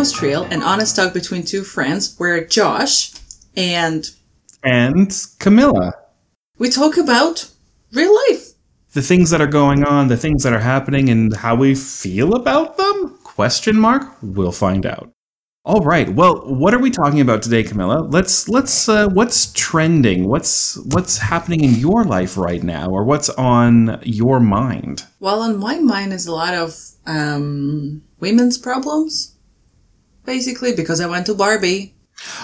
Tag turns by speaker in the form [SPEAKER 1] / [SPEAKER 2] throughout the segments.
[SPEAKER 1] Almost Real, an honest talk between two friends where Josh and
[SPEAKER 2] And Camila.
[SPEAKER 1] we talk about real life.
[SPEAKER 2] The things that are going on, the things that are happening, and how we feel about them? Question mark? We'll find out. All right. Well, what are we talking about today, Camila? Let's let's uh, what's trending? What's what's happening in your life right now, or what's on your mind?
[SPEAKER 1] Well, on my mind is a lot of um, women's problems, basically, because I went to Barbie.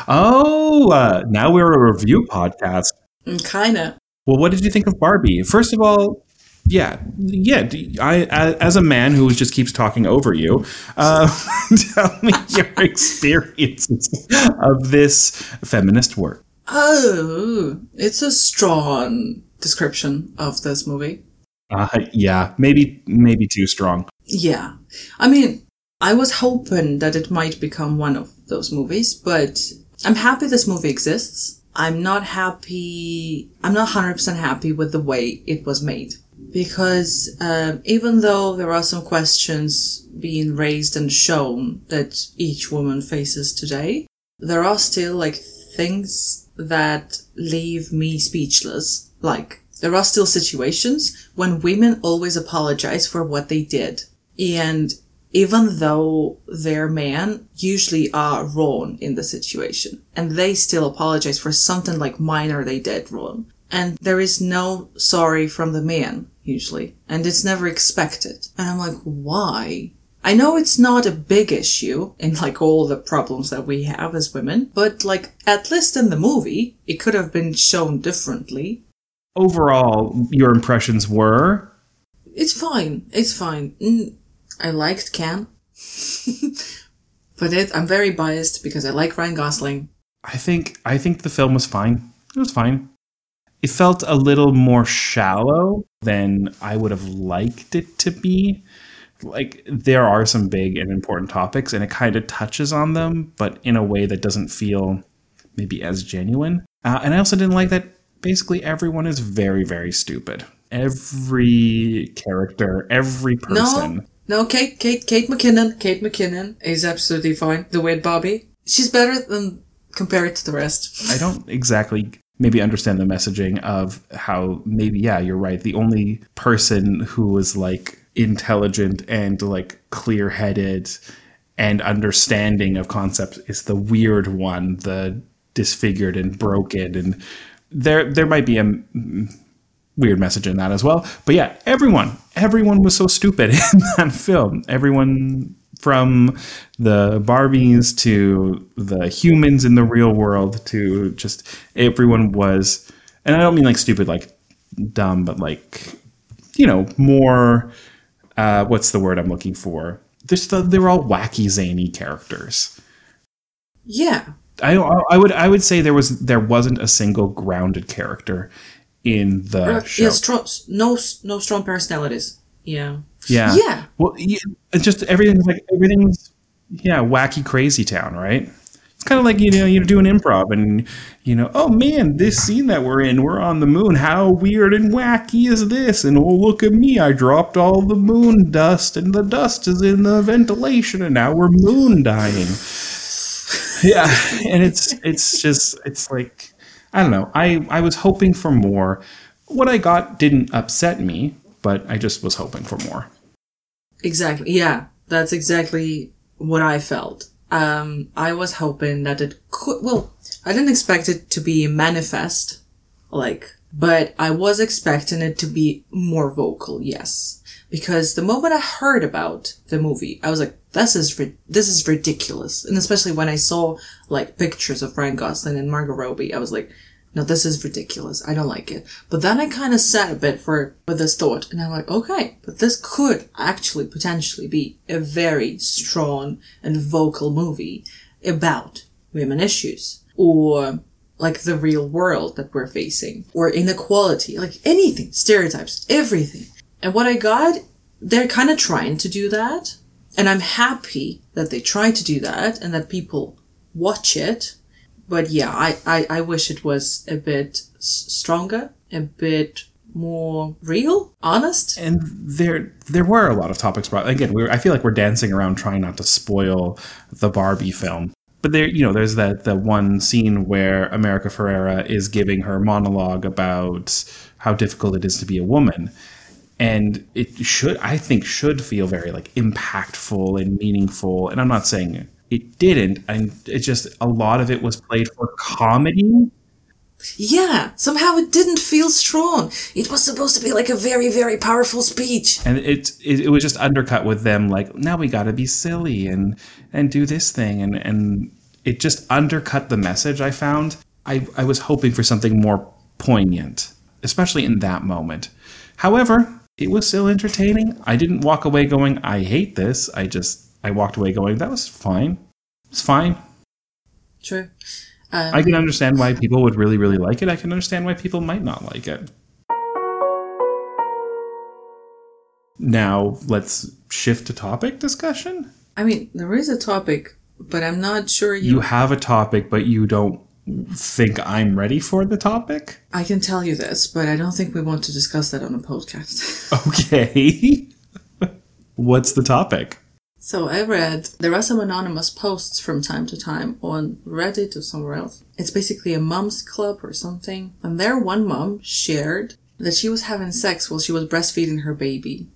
[SPEAKER 2] Oh, uh, now we're a review podcast.
[SPEAKER 1] Kinda.
[SPEAKER 2] Well, what did you think of Barbie? First of all, yeah, yeah. I, as a man who just keeps talking over you, uh, tell me your experiences of this feminist work.
[SPEAKER 1] Oh, it's a strong description of this movie.
[SPEAKER 2] Uh, yeah, maybe maybe too strong.
[SPEAKER 1] Yeah. I mean, I was hoping that it might become one of those movies, but I'm happy this movie exists. I'm not happy, I'm not 100% happy with the way it was made. Because um, even though there are some questions being raised and shown that each woman faces today, there are still like things that leave me speechless. Like, there are still situations when women always apologize for what they did. And even though their men usually are wrong in the situation, and they still apologize for something like minor they did wrong. And there is no sorry from the man, usually. And it's never expected. And I'm like, why? I know it's not a big issue in like all the problems that we have as women, but like at least in the movie, it could have been shown differently.
[SPEAKER 2] Overall, your impressions were
[SPEAKER 1] It's fine. It's fine. I liked Ken. but it, I'm very biased because I like Ryan Gosling.
[SPEAKER 2] I think I think the film was fine. It was fine. It felt a little more shallow than I would have liked it to be. Like there are some big and important topics and it kind of touches on them, but in a way that doesn't feel maybe as genuine. Uh, and I also didn't like that basically everyone is very very stupid. Every character, every person.
[SPEAKER 1] No, no, Kate, Kate, Kate McKinnon, Kate McKinnon is absolutely fine. The weird Barbie, she's better than compared to the rest.
[SPEAKER 2] I don't exactly maybe understand the messaging of how maybe yeah you're right the only person who was like intelligent and like clear-headed and understanding of concepts is the weird one the disfigured and broken and there there might be a weird message in that as well but yeah everyone everyone was so stupid in that film everyone from the Barbies to the humans in the real world to just everyone was, and I don't mean like stupid, like dumb, but like, you know, more, uh, what's the word I'm looking for? Just the, they were all wacky, zany characters.
[SPEAKER 1] Yeah,
[SPEAKER 2] I, I would I would say there was there wasn't a single grounded character in the
[SPEAKER 1] Uh,
[SPEAKER 2] show.
[SPEAKER 1] yeah, strong, no, no strong personalities. Yeah,
[SPEAKER 2] Yeah.
[SPEAKER 1] yeah,
[SPEAKER 2] Well, yeah, it's just everything's like everything's yeah, wacky crazy town, right? It's kind of like you know you're doing improv and you know oh man this scene that we're in we're on the moon how weird and wacky is this and oh look at me I dropped all the moon dust and the dust is in the ventilation and now we're moon dying yeah and it's it's just it's like I don't know I I was hoping for more what I got didn't upset me but I just was hoping for more
[SPEAKER 1] exactly. Yeah, that's exactly what I felt. Um, I was hoping that it could. Well, I didn't expect it to be manifest, like, but I was expecting it to be more vocal. Yes, because the moment I heard about the movie, I was like, "This is ri- this is ridiculous," and especially when I saw like pictures of Ryan Gosling and Margot Robbie, I was like, "No, this is ridiculous. I don't like it." But then I kind of sat a bit for with this thought, and I'm like, "Okay, but this could actually potentially be a very strong and vocal movie about women issues or." Like the real world that we're facing, or inequality, like anything, stereotypes, everything. And what I got, they're kind of trying to do that. And I'm happy that they try to do that and that people watch it. But yeah, I, I, I wish it was a bit stronger, a bit more real, honest.
[SPEAKER 2] and there there were a lot of topics brought again we i feel like we're dancing around trying not to spoil the barbie film. But there you know there's that the one scene where america ferrera is giving her monologue about how difficult it is to be a woman. And it should i think should feel very like impactful and meaningful. And i'm not saying it didn't and it just a lot of it was played for comedy.
[SPEAKER 1] Yeah, somehow it didn't feel strong. It was supposed to be like a very, very powerful speech.
[SPEAKER 2] and it, it it was just undercut with them like now we got to be silly and and do this thing and and it just undercut the message i found. I i was hoping for something more poignant especially in that moment. However it was still entertaining. I didn't walk away going i hate this. I just i walked away going that was fine it's fine
[SPEAKER 1] True.
[SPEAKER 2] Um, i can understand why people would really really like it i can understand why people might not like it now let's shift to topic discussion
[SPEAKER 1] I mean, there is a topic, but I'm not sure
[SPEAKER 2] you
[SPEAKER 1] you.
[SPEAKER 2] have a topic, but you don't think I'm ready for the topic?
[SPEAKER 1] I can tell you this, but I don't think we want to discuss that on a podcast.
[SPEAKER 2] Okay. What's the topic?
[SPEAKER 1] So I read there are some anonymous posts from time to time on Reddit or somewhere else. It's basically a mom's club or something. And there, one mom shared that she was having sex while she was breastfeeding her baby.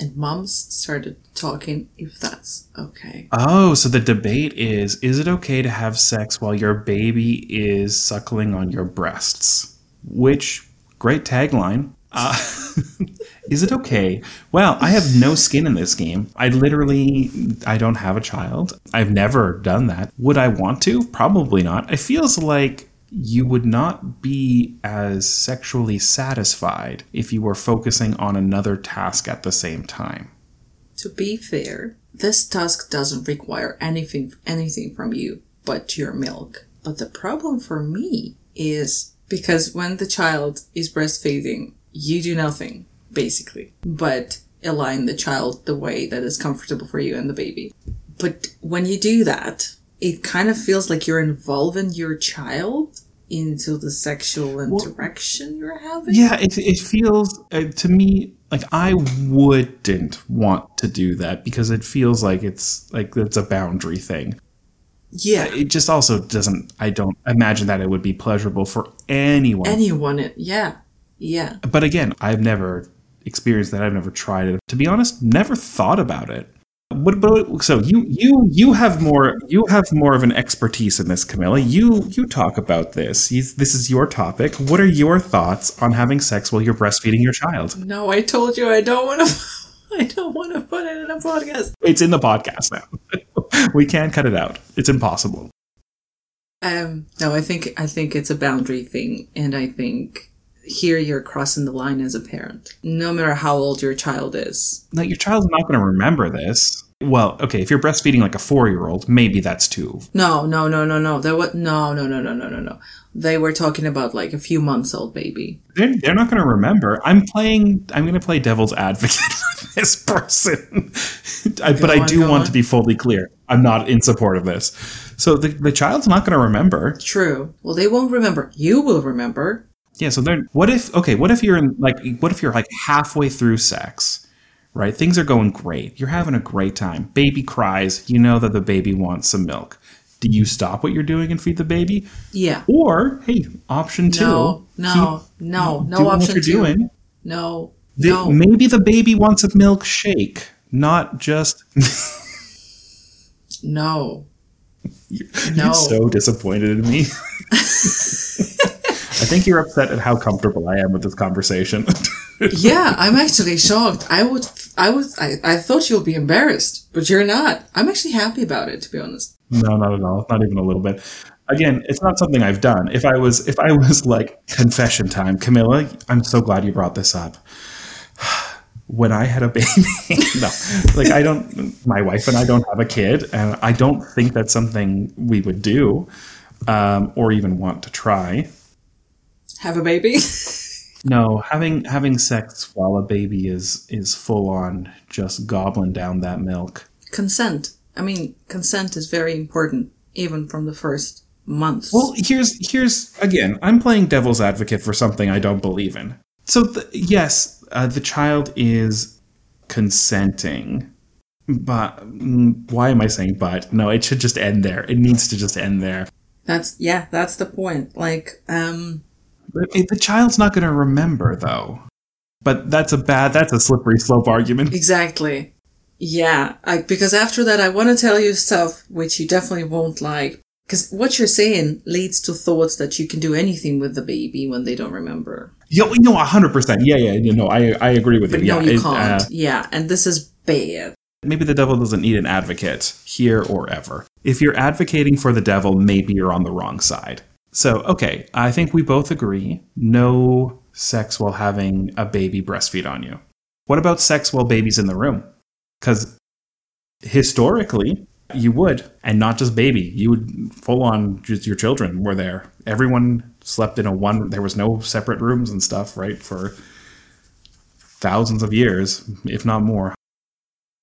[SPEAKER 1] And moms started talking if that's okay.
[SPEAKER 2] Oh, so the debate is is it okay to have sex while your baby is suckling on your breasts? Which, great tagline. Uh, is it okay? Well, I have no skin in this game. I literally I don't have a child. I've never done that. Would I want to? Probably not. It feels like you would not be as sexually satisfied if you were focusing on another task at the same time.
[SPEAKER 1] To be fair, this task doesn't require anything anything from you but your milk. But the problem for me is because when the child is breastfeeding, you do nothing basically but align the child the way that is comfortable for you and the baby. But when you do that, it kind of feels like you're involving your child into the sexual interaction you're having.
[SPEAKER 2] Yeah, it, it feels uh, to me like I wouldn't want to do that because it feels like it's like it's a boundary thing.
[SPEAKER 1] Yeah.
[SPEAKER 2] It just also doesn't. I don't imagine that it would be pleasurable for anyone.
[SPEAKER 1] Anyone, it, yeah. Yeah.
[SPEAKER 2] but again, I've never experienced that. I've never tried it. To be honest, never thought about it. What about so you you you have more you have more of an expertise in this, Camila. You you talk about this. You, this is your topic. What are your thoughts on having sex while you're breastfeeding your child?
[SPEAKER 1] No, I told you I don't want to. I don't want to put it in a podcast.
[SPEAKER 2] It's in the podcast now. we can't cut it out. It's impossible.
[SPEAKER 1] Um, no, I think I think it's a boundary thing, and I think here you're crossing the line as a parent, no matter how old your child is.
[SPEAKER 2] Like your child's not going to remember this. Well, okay, if you're breastfeeding like a four-year-old, maybe that's too.
[SPEAKER 1] No, no, no, no, no. There was no, no, no, no, no, no, no. They were talking about like a few months old baby.
[SPEAKER 2] They're, they're not going to remember. I'm playing. I'm going to play devil's advocate for this person, I, but I do want
[SPEAKER 1] on.
[SPEAKER 2] to be fully clear. I'm not in support of this. So the the child's not going to remember.
[SPEAKER 1] True. Well, they won't remember. You will remember.
[SPEAKER 2] Yeah. So then, what if? Okay, what if you're in like? What if you're like halfway through sex, right? Things are going great. You're having a great time. Baby cries. You know that the baby wants some milk. Do you stop what you're doing and feed the baby,
[SPEAKER 1] Yeah.
[SPEAKER 2] or hey, option two?
[SPEAKER 1] No, no,
[SPEAKER 2] keep
[SPEAKER 1] no, no
[SPEAKER 2] doing
[SPEAKER 1] option
[SPEAKER 2] what you're
[SPEAKER 1] two.
[SPEAKER 2] doing.
[SPEAKER 1] No,
[SPEAKER 2] The-
[SPEAKER 1] no.
[SPEAKER 2] Maybe the baby wants a milkshake, not just.
[SPEAKER 1] No.
[SPEAKER 2] You're
[SPEAKER 1] No.
[SPEAKER 2] so disappointed in me. I think you're upset at how comfortable I am with this conversation.
[SPEAKER 1] Yeah, I'm actually shocked. I would, I was, I, I thought you'll be embarrassed, but you're not. I'm actually happy about it, to be honest.
[SPEAKER 2] no, not at all. Not even a little bit. Again, it's not something I've done. If I was, if I was like confession time, Camila, I'm so glad you brought this up. When I had a baby, no, like I don't. My wife and I don't have a kid, and I don't think that's something we would do, um, or even want to try.
[SPEAKER 1] Have a baby?
[SPEAKER 2] No, having having sex while a baby is is full on just gobbling down that milk.
[SPEAKER 1] consent. I mean, consent is very important, even from the first months.
[SPEAKER 2] Well, here's here's again, I'm playing devil's advocate for something I don't believe in. So the, yes, uh, the child is consenting, but mm, why am I saying but? No, it should just end there. It needs to just end there.
[SPEAKER 1] That's yeah, that's the point. Like, um,
[SPEAKER 2] the child's not going to remember though. But that's a bad. That's a slippery slope argument.
[SPEAKER 1] exactly. Yeah, I, because after that, I want to tell you stuff which you definitely won't like. Because what you're saying leads to thoughts that you can do anything with the baby when they don't remember.
[SPEAKER 2] Yo, no, hundred percent. Yeah, yeah. You know, I I agree with
[SPEAKER 1] But
[SPEAKER 2] you.
[SPEAKER 1] no,
[SPEAKER 2] yeah,
[SPEAKER 1] you
[SPEAKER 2] it,
[SPEAKER 1] can't.
[SPEAKER 2] uh,
[SPEAKER 1] yeah, and this is bad.
[SPEAKER 2] maybe the devil doesn't need an advocate here or ever. If you're advocating for the devil, maybe you're on the wrong side. So, okay, I think we both agree no sex while having a baby breastfeed on you. What about sex while baby's in the room? Because historically, you would, and not just baby, you would full on just your children were there. Everyone slept in a one, there was no separate rooms and stuff, right? For thousands of years, if not more.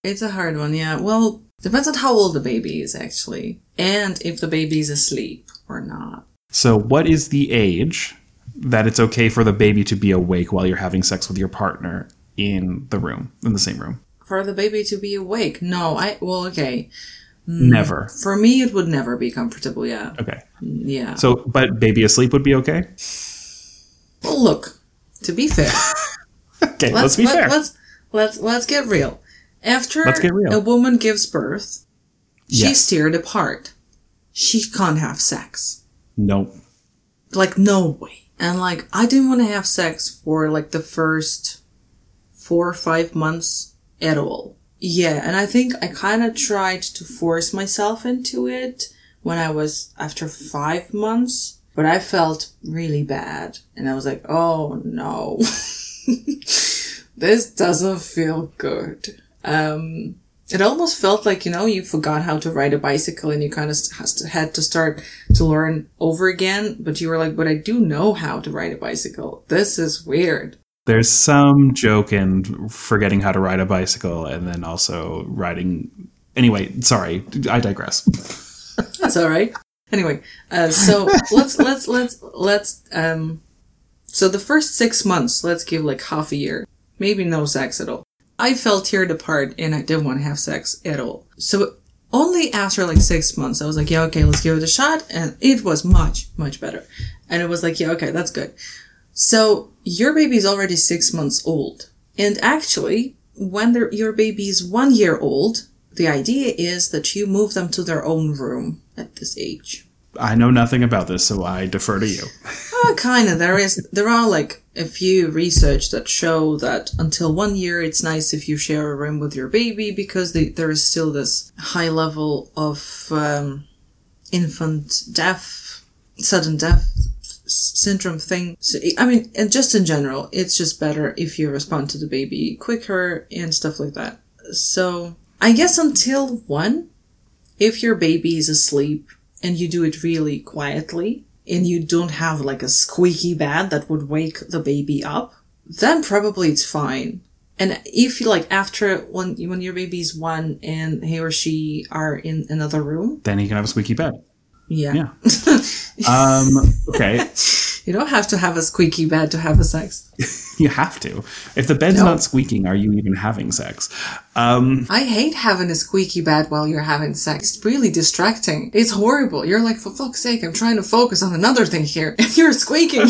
[SPEAKER 1] It's a hard one, yeah. Well, depends on how old the baby is, actually, and if the baby is asleep or not.
[SPEAKER 2] So, what is the age that it's okay for the baby to be awake while you're having sex with your partner in the room, in the same room?
[SPEAKER 1] For the baby to be awake? No, I, well, okay.
[SPEAKER 2] Mm, never.
[SPEAKER 1] For me, it would never be comfortable, yeah.
[SPEAKER 2] Okay.
[SPEAKER 1] Yeah.
[SPEAKER 2] So, but baby asleep would be okay?
[SPEAKER 1] well, look, to be fair,
[SPEAKER 2] Okay, let's, be
[SPEAKER 1] let-
[SPEAKER 2] fair.
[SPEAKER 1] Let's, let's, let's get real. After
[SPEAKER 2] Let's get real.
[SPEAKER 1] a woman gives birth, she's
[SPEAKER 2] Yes.
[SPEAKER 1] teared apart. She can't have sex.
[SPEAKER 2] Nope.
[SPEAKER 1] like no way. And like i didn't want to have sex for like the first four or five months at all. Yeah and i think i kind of tried to force myself into it when i was after five months but i felt really bad. And i was like oh no. This doesn't feel good. Um it almost felt like you know you forgot how to ride a bicycle and you kind of had to start to learn over again but you were like but i do know how to ride a bicycle this is weird
[SPEAKER 2] There's some joke in forgetting how to ride a bicycle and then also riding. Anyway, sorry, I digress.
[SPEAKER 1] that's all right anyway uh, so let's let's let's let's um so the first six months let's give like half a year maybe no sex at all i felt teared apart and i didn't want to have sex at all. So only after like six months i was like yeah okay let's give it a shot and it was much much better. And it was like yeah okay that's good. So your baby is already six months old. And actually when your baby is one year old the idea is that you move them to their own room at this age
[SPEAKER 2] I know nothing about this, so I defer to you.
[SPEAKER 1] uh, kind of there is there are like a few research that show that until one year it's nice if you share a room with your baby because the, there is still this high level of um, infant death sudden death syndrome thing. So, i mean and just in general it's just better if you respond to the baby quicker and stuff like that. So i guess until one if your baby is asleep and you do it really quietly and you don't have like a squeaky bed that would wake the baby up, then probably it's fine. And if you like after when when your baby's one and he or she are in another room,
[SPEAKER 2] Then he can have a squeaky bed.
[SPEAKER 1] yeah,
[SPEAKER 2] Yeah. Um, okay.
[SPEAKER 1] you don't have to have a squeaky bed to have a sex.
[SPEAKER 2] You have to. If the bed's
[SPEAKER 1] No.
[SPEAKER 2] not squeaking, are you even having sex? Um,
[SPEAKER 1] I hate having a squeaky bed while you're having sex. It's really distracting. It's horrible. You're like, for fuck's sake, I'm trying to focus on another thing here, and you're squeaking.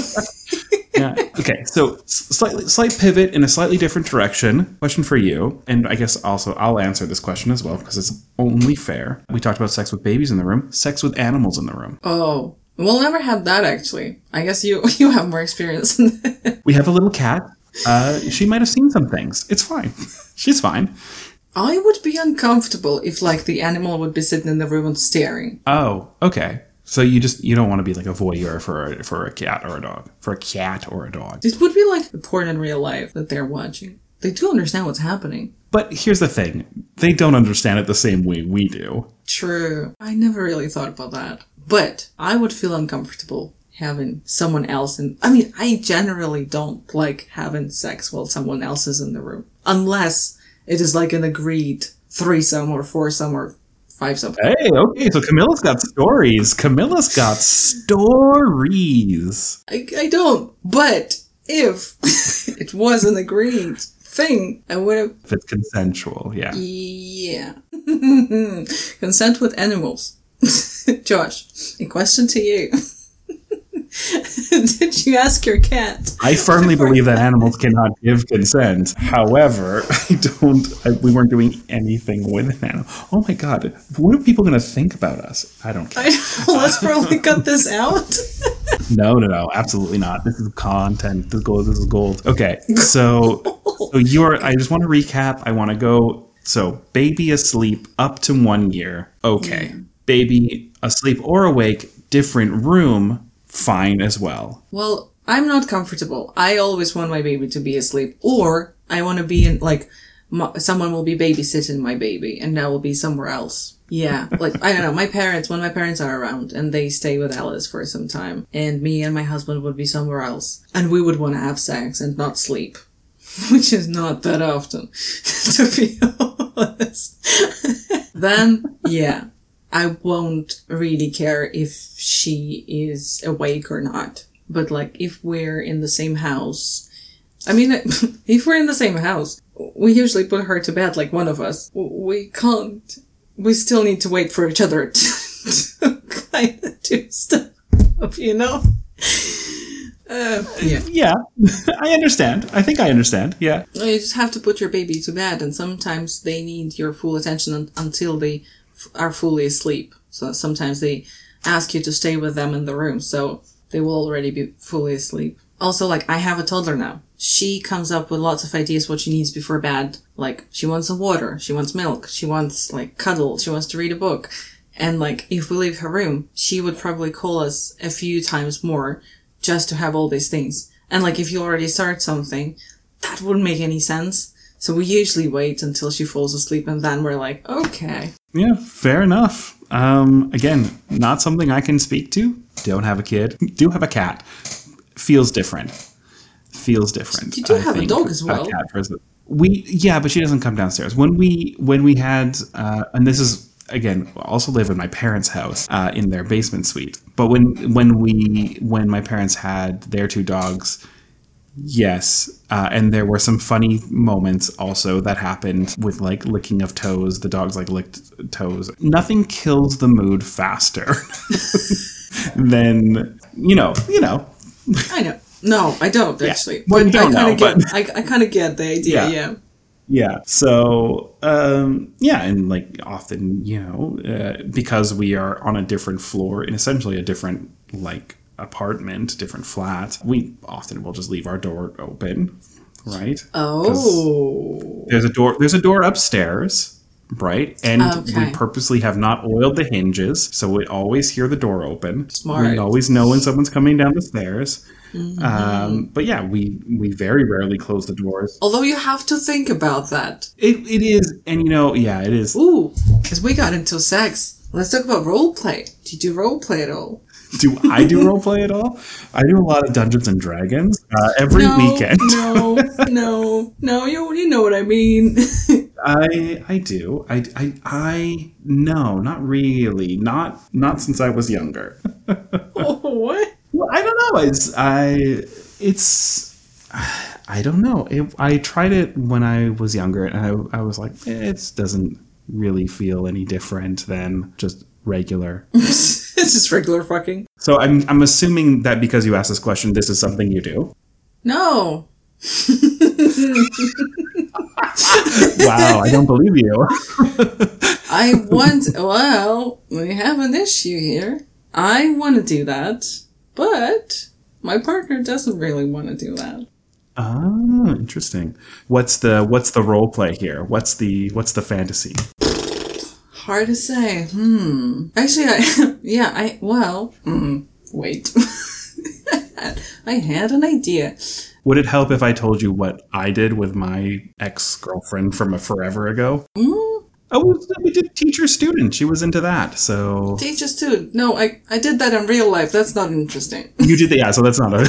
[SPEAKER 2] yeah. Okay. So slightly, slight pivot in a slightly different direction. Question for you, and I guess also I'll answer this question as well because it's only fair. We talked about sex with babies in the room, sex with animals in the room.
[SPEAKER 1] oh, we'll never have that actually. I guess you you have more experience.
[SPEAKER 2] We have a little cat. Uh, she might have seen some things. It's fine. She's fine.
[SPEAKER 1] I would be uncomfortable if like the animal would be sitting in the room and staring.
[SPEAKER 2] Oh, okay. So you just you don't want to be like a voyeur for a, for a cat or a dog, for a cat or a dog.
[SPEAKER 1] It would be like the porn in real life that they're watching. They do understand what's happening.
[SPEAKER 2] But here's the thing: they don't understand it the same way we do.
[SPEAKER 1] True. I never really thought about that. But I would feel uncomfortable having someone else in I mean, I generally don't like having sex while someone else is in the room. Unless it is like an agreed threesome or foursome or five some.
[SPEAKER 2] Hey, okay, so Camila's got stories. Camila's got stories.
[SPEAKER 1] I, I don't. But if it was an agreed thing, I would have.
[SPEAKER 2] If it's consensual, yeah.
[SPEAKER 1] Yeah. Consent with animals. Josh, a question to you. Did you ask your cat?
[SPEAKER 2] I firmly believe that animals cannot give consent. However, I don't. I, we weren't doing anything with an animal. Oh my god, what are people going to think about us? I don't care.
[SPEAKER 1] I know, let's probably cut this out.
[SPEAKER 2] No, no, no, absolutely not. This is content. This is gold. This is gold. Okay, so so you're. I just want to recap. I want to go. So baby asleep up to one year. Okay, mm. Baby asleep or awake, different room, fine as well.
[SPEAKER 1] Well, I'm not comfortable. I always want my baby to be asleep, or I want to be in like mo- someone will be babysitting my baby, and that will be somewhere else. Yeah, like I don't know. My parents, when my parents are around, and they stay with Alice for some time, and me and my husband would be somewhere else, and we would want to have sex and not sleep, which is not that often, to be honest. then, yeah, I won't really care if she is awake or not. But like, if we're in the same house, I mean, if we're in the same house, we usually put her to bed, like one of us. We can't. We still need to wait for each other to, to kind of do stuff, you know. Uh, yeah.
[SPEAKER 2] Yeah, I understand. I think I understand. Yeah.
[SPEAKER 1] You just have to put your baby to bed, and sometimes they need your full attention un- until they are fully asleep. So sometimes they ask you to stay with them in the room, so they will already be fully asleep. Also, like, I have a toddler now. She comes up with lots of ideas what she needs before bed. Like, she wants some water, she wants milk, she wants, like, cuddle, she wants to read a book. And, like, if we leave her room, she would probably call us a few times more just to have all these things. And, like, if you already start something, that wouldn't make any sense. So we usually wait until she falls asleep and then we're like, okay.
[SPEAKER 2] Yeah, fair enough. Um, again, not something I can speak to. Don't have a kid. Do have a cat. Feels different. Feels different.
[SPEAKER 1] You do
[SPEAKER 2] I
[SPEAKER 1] have a dog as well.
[SPEAKER 2] we yeah, but she doesn't come downstairs. When we when we had uh, and this is again also live in my parents' house uh, in their basement suite. But when when we when my parents had their two dogs, Yes, uh, and there were some funny moments also that happened with like licking of toes. The dogs like licked toes. Nothing kills the mood faster than you know, you know.
[SPEAKER 1] I know. No, I don't actually.
[SPEAKER 2] Well, don't
[SPEAKER 1] I kinda
[SPEAKER 2] but-
[SPEAKER 1] get, I, I kind of get the idea.
[SPEAKER 2] Yeah.
[SPEAKER 1] Yeah.
[SPEAKER 2] Yeah. So, um, yeah, and like often, you know, uh, because we are on a different floor in essentially a different like apartment, different flat, we often will just leave our door open, right?
[SPEAKER 1] Oh.
[SPEAKER 2] There's a door. There's a door upstairs, right? And
[SPEAKER 1] Okay.
[SPEAKER 2] we purposely have not oiled the hinges, so we always hear the door open.
[SPEAKER 1] Smart.
[SPEAKER 2] We always know when someone's coming down the stairs.
[SPEAKER 1] Mm-hmm.
[SPEAKER 2] Um, but yeah, we we very rarely close the doors.
[SPEAKER 1] Although you have to think about that.
[SPEAKER 2] It, it is, and you know, yeah, it is.
[SPEAKER 1] Ooh, because we got into sex. Let's talk about role play. Do you do role play at all?
[SPEAKER 2] Do I do role play at all? I do a lot of Dungeons and Dragons uh, every
[SPEAKER 1] no,
[SPEAKER 2] weekend.
[SPEAKER 1] no, no, no. You you know what I mean.
[SPEAKER 2] I I do. I I I no, not really. Not not since I was younger.
[SPEAKER 1] oh, what?
[SPEAKER 2] Well, I don't know. It's I. It's. I don't know. It, I tried it when I was younger, and I, I was like, eh, it doesn't really feel any different than just regular.
[SPEAKER 1] It's just regular fucking.
[SPEAKER 2] so I'm I'm assuming that because you asked this question, this is something you do.
[SPEAKER 1] No.
[SPEAKER 2] Wow, I don't believe you.
[SPEAKER 1] I want. Well, we have an issue here. I want to do that, but my partner doesn't really want to do that.
[SPEAKER 2] Oh, interesting. What's the what's the role play here? What's the what's the fantasy?
[SPEAKER 1] Hard to say. Hmm. Actually, I yeah. I well. Mm, wait. I had an idea.
[SPEAKER 2] Would it help if I told you what I did with my ex girlfriend from a forever ago?
[SPEAKER 1] Mm,
[SPEAKER 2] Oh, we- did teacher student. She was into that. So
[SPEAKER 1] teachers too. No, I I did that in real life. That's not interesting.
[SPEAKER 2] you did the yeah. So that's not a.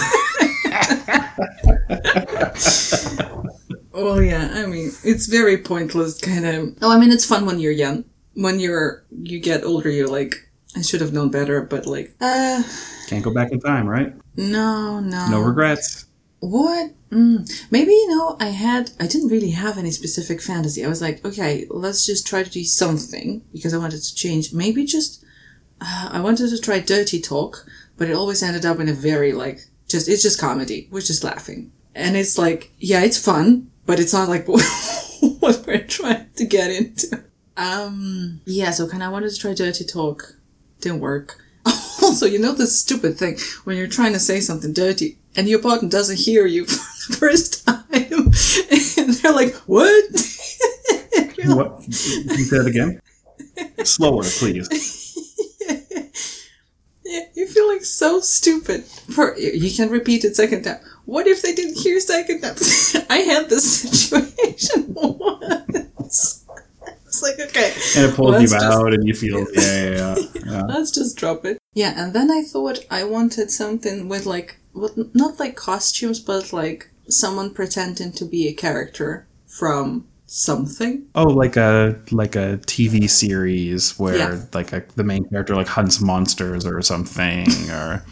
[SPEAKER 1] Well, yeah. I mean, it's very pointless, kind of. Oh, I mean, it's fun when you're young. When you're you get older, you're like, I should have known better. But like, uh,
[SPEAKER 2] Can't go back in time, right?
[SPEAKER 1] no, no.
[SPEAKER 2] No regrets.
[SPEAKER 1] What? Mm, maybe, you know, I had, I didn't really have any specific fantasy. I was like, okay, let's just try to do something because I wanted to change. Maybe just, uh, I wanted to try Dirty Talk, but it always ended up in a very, like, just, it's just comedy. We're just laughing. And it's like, yeah, it's fun, but it's not like what we're trying to get into. Um, yeah, so kind of wanted to try Dirty Talk. Didn't work. Also, you know the stupid thing when you're trying to say something dirty and your partner doesn't hear you for the first time, and they're like, "What?" Like,
[SPEAKER 2] What? Can you say that again? Slower, please.
[SPEAKER 1] yeah, you feel like so stupid. For you can repeat it second time. What if they didn't hear second time? I had this situation once. It's like okay,
[SPEAKER 2] And it pulls
[SPEAKER 1] let's
[SPEAKER 2] you
[SPEAKER 1] just-
[SPEAKER 2] out, and you feel, yeah, yeah, yeah. yeah.
[SPEAKER 1] Let's just drop it. Yeah, and then I thought I wanted something with like, well, not like costumes, but like someone pretending to be a character from something.
[SPEAKER 2] Oh, like a like a TV series where
[SPEAKER 1] Yeah.
[SPEAKER 2] like a, the main character like hunts monsters or something, or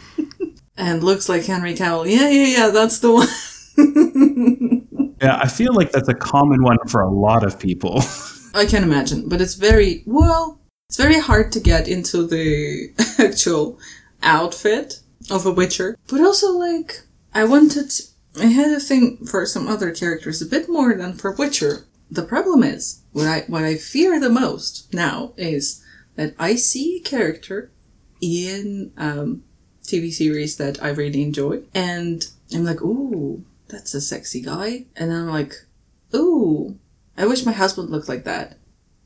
[SPEAKER 1] And looks like Henry Cavill. Yeah, yeah, yeah, that's the one.
[SPEAKER 2] yeah, I feel like that's a common one for a lot of people.
[SPEAKER 1] I can imagine, but it's very, well, it's very hard to get into the actual outfit of a Witcher. But also, like, I wanted, I had a thing for some other characters a bit more than for Witcher. The problem is, what I, what I fear the most now is that I see a character in, um, TV series that I really enjoy, and I'm like, ooh, that's a sexy guy. And I'm like, ooh, I wish my husband looked like that.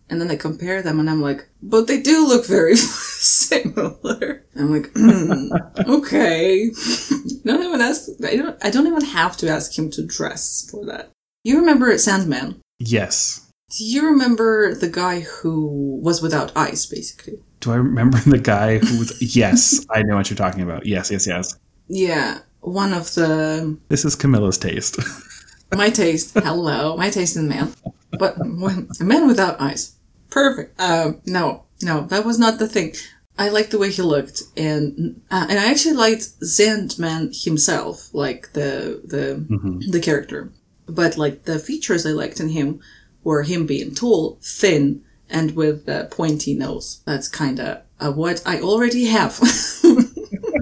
[SPEAKER 1] And then I compare them and I'm like, but they do look very similar. I'm like, hmm, okay. Don't even ask, I don't, I don't even have to ask him to dress for that. You remember Sandman?
[SPEAKER 2] yes.
[SPEAKER 1] Do you remember the guy who was without eyes, basically?
[SPEAKER 2] Do I remember the guy who was? yes, I know what you're talking about. Yes, yes, yes.
[SPEAKER 1] Yeah, one of the
[SPEAKER 2] This is Camila's taste.
[SPEAKER 1] My taste. Hello. My taste in man. But a man without eyes. Perfect. Um, no, no, that was not the thing. I liked the way he looked, and uh, and I actually liked Sandman himself, like the the the character. But like the features I liked in him were him being tall, thin, and with a pointy nose. That's kind of uh, what I already have.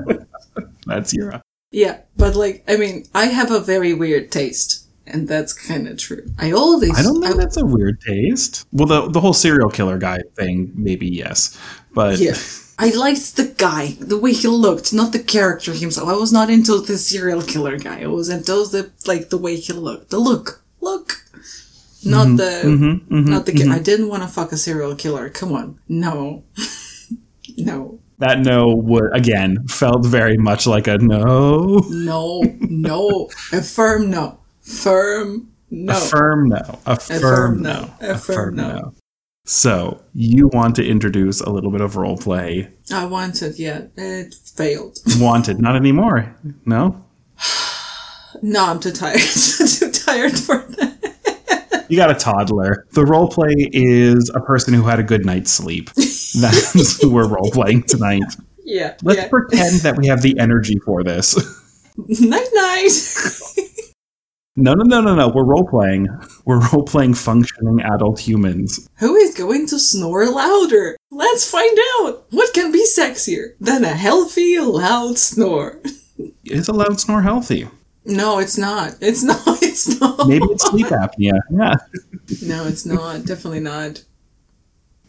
[SPEAKER 2] That's your.
[SPEAKER 1] yeah, but like I mean, I have a very weird taste, and that's kind of true. I always
[SPEAKER 2] I don't know. That's a weird taste. Well, the the whole serial killer guy thing, maybe yes, but
[SPEAKER 1] Yeah. I liked the guy, the way he looked, not the character himself. I was not into the serial killer guy. I was into the like the way he looked. The look. Look. Not mm-hmm. the
[SPEAKER 2] mm-hmm.
[SPEAKER 1] mm-hmm, not the ki- mm-hmm. I didn't want to fuck a serial killer. Come on. No. no.
[SPEAKER 2] that no would again felt very much like a no.
[SPEAKER 1] No. No. a firm no. Firm no.
[SPEAKER 2] A firm no. A firm,
[SPEAKER 1] firm
[SPEAKER 2] no.
[SPEAKER 1] no. A firm no.
[SPEAKER 2] So you want to introduce a little bit of role play?
[SPEAKER 1] I wanted, yeah. It failed.
[SPEAKER 2] Wanted, not anymore. No,
[SPEAKER 1] No, I'm too tired. too tired for that.
[SPEAKER 2] you got a toddler. The role play is a person who had a good night's sleep. That's who we're role playing tonight.
[SPEAKER 1] Yeah.
[SPEAKER 2] Let's
[SPEAKER 1] yeah.
[SPEAKER 2] pretend that we have the energy for this.
[SPEAKER 1] night night.
[SPEAKER 2] No, no, no, no, no. We're role playing. We're role playing functioning adult humans.
[SPEAKER 1] Who is going to snore louder? Let's find out. What can be sexier than a healthy, loud snore?
[SPEAKER 2] Is a loud snore healthy?
[SPEAKER 1] No, it's not. It's not. It's not.
[SPEAKER 2] Maybe it's sleep apnea. Yeah.
[SPEAKER 1] No, it's not. Definitely not.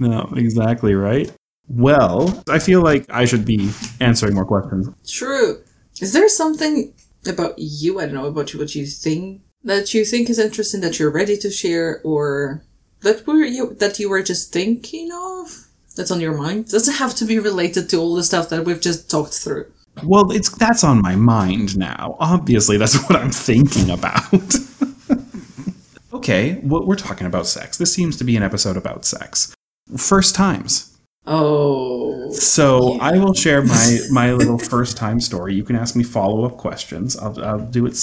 [SPEAKER 2] No, exactly right. Well, I feel like I should be answering more questions.
[SPEAKER 1] True. Is there something about you? I don't know about you. What you think that you think is interesting that you're ready to share, or that were you that you were just thinking of? That's on your mind. Doesn't have to be related to all the stuff that we've just talked through.
[SPEAKER 2] Well, it's that's on my mind now. Obviously, that's what I'm thinking about. okay, well, we're talking about sex. This seems to be an episode about sex. First times.
[SPEAKER 1] Oh.
[SPEAKER 2] So
[SPEAKER 1] Yeah.
[SPEAKER 2] I will share my my little first time story. You can ask me follow up questions. I'll, I'll do it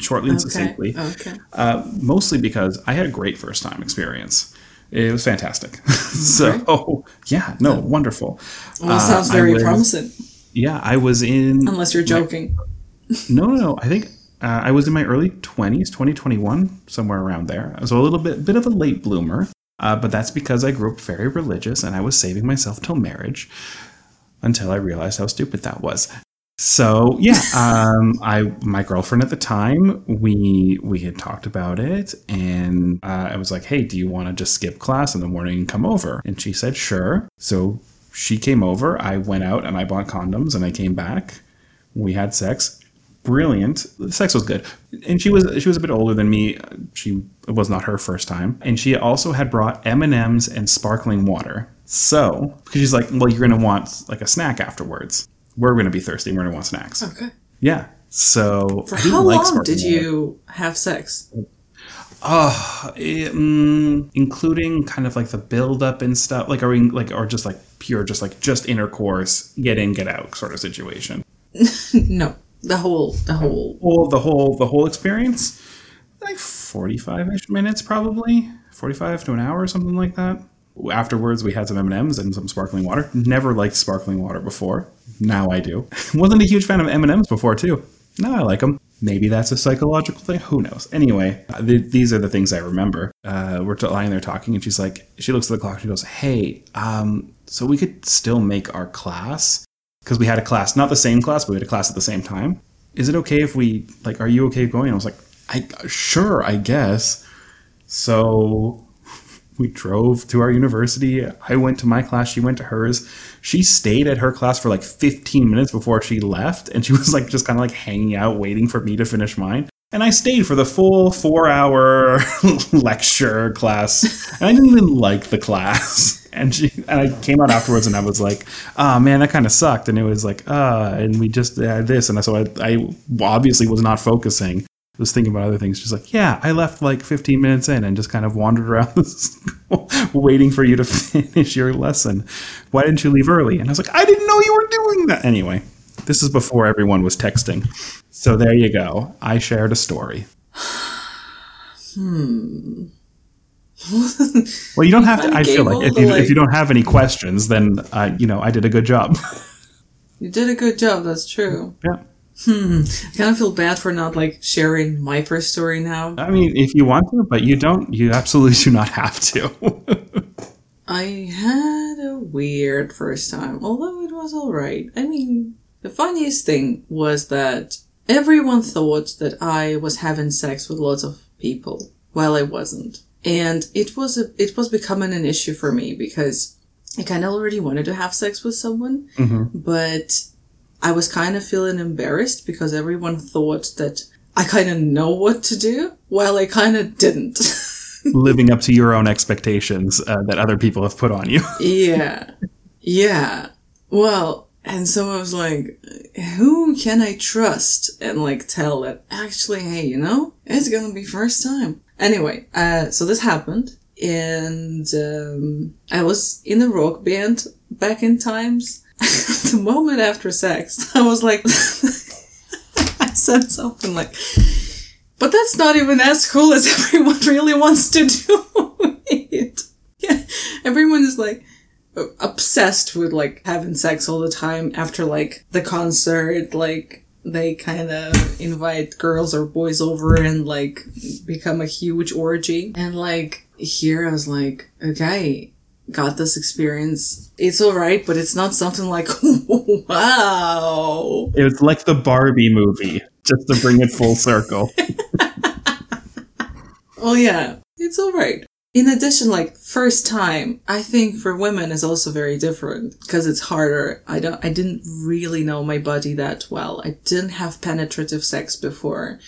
[SPEAKER 2] shortly and
[SPEAKER 1] Okay.
[SPEAKER 2] succinctly.
[SPEAKER 1] Okay.
[SPEAKER 2] Uh, mostly because I had a great first time experience. It was fantastic. so yeah, no, wonderful.
[SPEAKER 1] Well,
[SPEAKER 2] Uh,
[SPEAKER 1] sounds very
[SPEAKER 2] was-
[SPEAKER 1] promising.
[SPEAKER 2] Yeah, I was in.
[SPEAKER 1] Unless you're joking.
[SPEAKER 2] No, no, no. I think Uh, I was in my early 20s, 2021, somewhere around there. I was a little bit, bit of a late bloomer, uh, but that's because I grew up very religious and I was saving myself till marriage until I realized how stupid that was. So yeah, um, I my girlfriend at the time we we had talked about it, and uh, I was like, "Hey, do you want to just skip class in the morning and come over?" And she said, "Sure." So she came over. I went out and I bought condoms, and I came back. We had sex. Brilliant. The sex was good, and she was she was a bit older than me. She it was not her first time, and she also had brought M and M's and sparkling water. So because she's like, "Well, you're gonna want like a snack afterwards." we're going to be thirsty. We're going to want snacks.
[SPEAKER 1] Okay.
[SPEAKER 2] Yeah. So
[SPEAKER 1] for how like long did you have sex?
[SPEAKER 2] Uh, it, mm, including kind of like the build up and stuff, like are we like or just like pure, just like just intercourse, get in, get out sort of situation.
[SPEAKER 1] no, the whole, the whole,
[SPEAKER 2] whole, the whole, the whole experience. Like forty five ish minutes, probably. Forty five to an hour, or something like that. Afterwards we had some m&ms and some sparkling water. Never liked sparkling water before. Now i do. Wasn't a huge fan of m&ms before too. Now i like them maybe that's a psychological thing. Who knows? Anyway th- these are the things i remember. Uh, we're lying there talking and she's like she looks at the clock she goes hey um, so we could still make our class because we had a class not the same class but we had a class at the same time is it okay if we like are you okay going i was like i sure i guess so we drove to our university. I went to my class, she went to hers. She stayed at her class for like 15 minutes before she left, and she was like just kind of like hanging out, waiting for me to finish mine. And I stayed for the full four hour lecture class. And I didn't even like the class. And she and I came out afterwards and I was like, oh man, that kind of sucked. And it was like, uh, and we just had this. And so I, I obviously was not focusing I was thinking about other things. Just like, yeah, I left like 15 minutes in and just kind of wandered around waiting for you to finish your lesson. Why didn't you leave early? And I was like, I didn't know you were doing that. Anyway, this is before everyone was texting. So there you go. I shared a story.
[SPEAKER 1] hmm.
[SPEAKER 2] Well, you don't have to. I feel like if you, like if you don't have any questions, then uh, you know I did a good job.
[SPEAKER 1] you did a good job. That's true.
[SPEAKER 2] Yeah.
[SPEAKER 1] Hmm. I kind of feel bad for not like sharing my first story now.
[SPEAKER 2] I mean, if you want to, but you don't. You absolutely do not have to.
[SPEAKER 1] I had a weird first time, although it was alright. I mean, the funniest thing was that everyone thought that I was having sex with lots of people while I wasn't. And it was a, it was becoming an issue for me because I kind of already wanted to have sex with someone,
[SPEAKER 2] mm-hmm.
[SPEAKER 1] but I was kind of feeling embarrassed because everyone thought that I kind of know what to do while I kind of didn't.
[SPEAKER 2] Living up to your own expectations uh, that other people have put on you.
[SPEAKER 1] yeah. Yeah. Well, and so I was like, who can I trust and like tell that actually, hey, you know, it's gonna be first time. Anyway, uh, so this happened and um, I was in a rock band back in times the moment after sex, I was like, I said something like, but that's not even as cool as everyone really wants to do it. Yeah, everyone is like obsessed with like having sex all the time after like the concert, like they kind of invite girls or boys over and like become a huge orgy. And like here I was like, okay, got this experience. It's all right, but it's not something like wow.
[SPEAKER 2] It's like the Barbie movie, just to bring it full circle.
[SPEAKER 1] well, yeah, it's all right. In addition, like first time, I think for women is also very different because it's harder. I don't, I didn't really know my body that well. I didn't have penetrative sex before.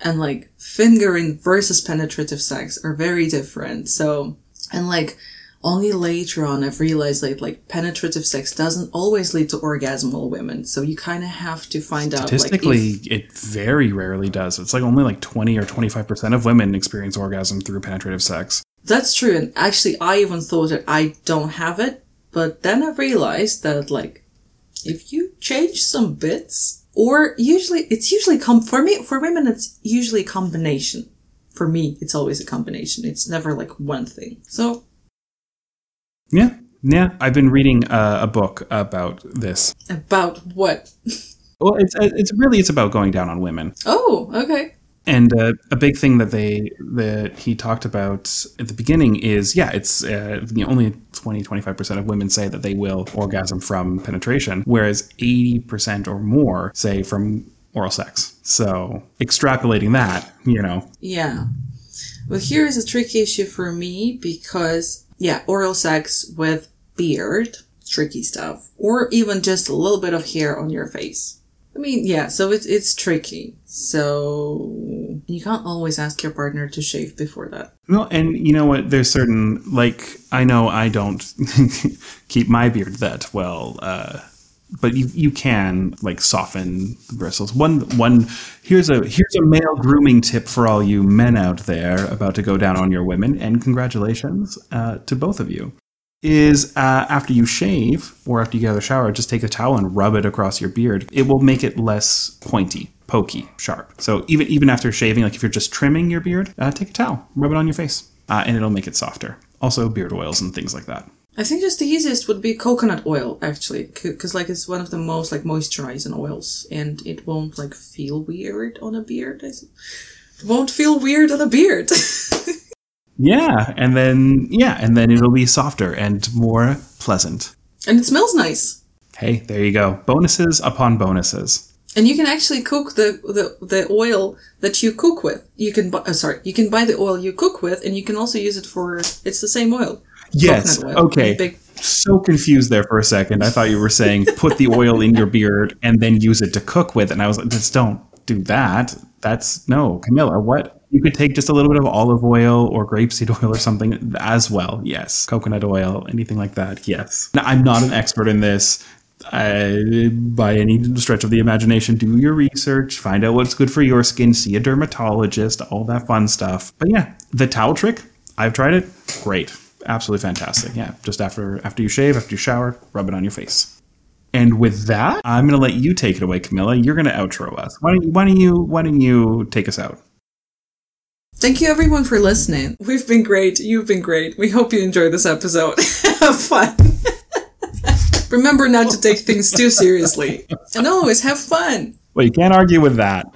[SPEAKER 1] And like fingering versus penetrative sex are very different. So, and like only later on, I've realized that like penetrative sex doesn't always lead to orgasmal women. So you kind of have to find
[SPEAKER 2] out. Statistically, like, it very rarely does. It's like only like 20 or 25% of women experience orgasm through penetrative sex.
[SPEAKER 1] That's true. And actually, I even thought that I don't have it. But then I realized that like, if you change some bits, or usually, it's usually come for me, for women, it's usually a combination. For me, it's always a combination. It's never like one thing. So
[SPEAKER 2] yeah, yeah. I've been reading uh, a book about this.
[SPEAKER 1] About what?
[SPEAKER 2] Well, it's it's really it's about going down on women.
[SPEAKER 1] Oh, okay.
[SPEAKER 2] And uh, a big thing that they that he talked about at the beginning is yeah, it's uh, you know, only 20 25% of women say that they will orgasm from penetration, whereas 80% or more say from oral sex. So extrapolating that, you know.
[SPEAKER 1] Yeah. Well, here is a tricky issue for me because, yeah, oral sex with beard, tricky stuff, or even just a little bit of hair on your face. I mean, yeah, so it's it's tricky. So you can't always ask your partner to shave before that.
[SPEAKER 2] Well, and you know what? There's certain like I know I don't keep my beard that well, uh, but you you can like soften the bristles. One one here's a here's a male grooming tip for all you men out there about to go down on your women, and congratulations uh, to both of you is uh, after you shave or after you get out of the shower, just take a towel and rub it across your beard. It will make it less pointy, pokey, sharp. So even even after shaving, like if you're just trimming your beard, uh, take a towel, rub it on your face, uh, and it'll make it softer. Also, beard oils and things like that.
[SPEAKER 1] I think just the easiest would be coconut oil, actually, because like it's one of the most like moisturizing oils, and it won't like feel weird on a beard. It won't feel weird on a beard.
[SPEAKER 2] Yeah, and then yeah, and then it'll be softer and more pleasant.
[SPEAKER 1] And it smells nice.
[SPEAKER 2] Hey, there you go. Bonuses upon bonuses.
[SPEAKER 1] And you can actually cook the, the, the oil that you cook with. You can buy, uh, sorry, you can buy the oil you cook with, and you can also use it for. It's the same oil.
[SPEAKER 2] Yes. Oil, okay. Big, so confused there for a second. I thought you were saying put the oil in your beard and then use it to cook with, and I was like, just don't do that. That's no, Camila. What you could take just a little bit of olive oil or grapeseed oil or something as well. Yes. Coconut oil, anything like that. Yes. Now, I'm not an expert in this. Uh, by any stretch of the imagination, do your research, find out what's good for your skin, see a dermatologist, all that fun stuff. But yeah, the towel trick, I've tried it. Great. Absolutely fantastic. Yeah, just after after you shave, after you shower, rub it on your face. And with that, I'm going to let you take it away, Camila. You're going to outro us. Why don't you, why don't you why don't you take us out?
[SPEAKER 1] Thank you everyone for listening. We've been great. You've been great. We hope you enjoyed this episode. have fun. Remember not to take things too seriously. And always have fun.
[SPEAKER 2] Well, you can't argue with that.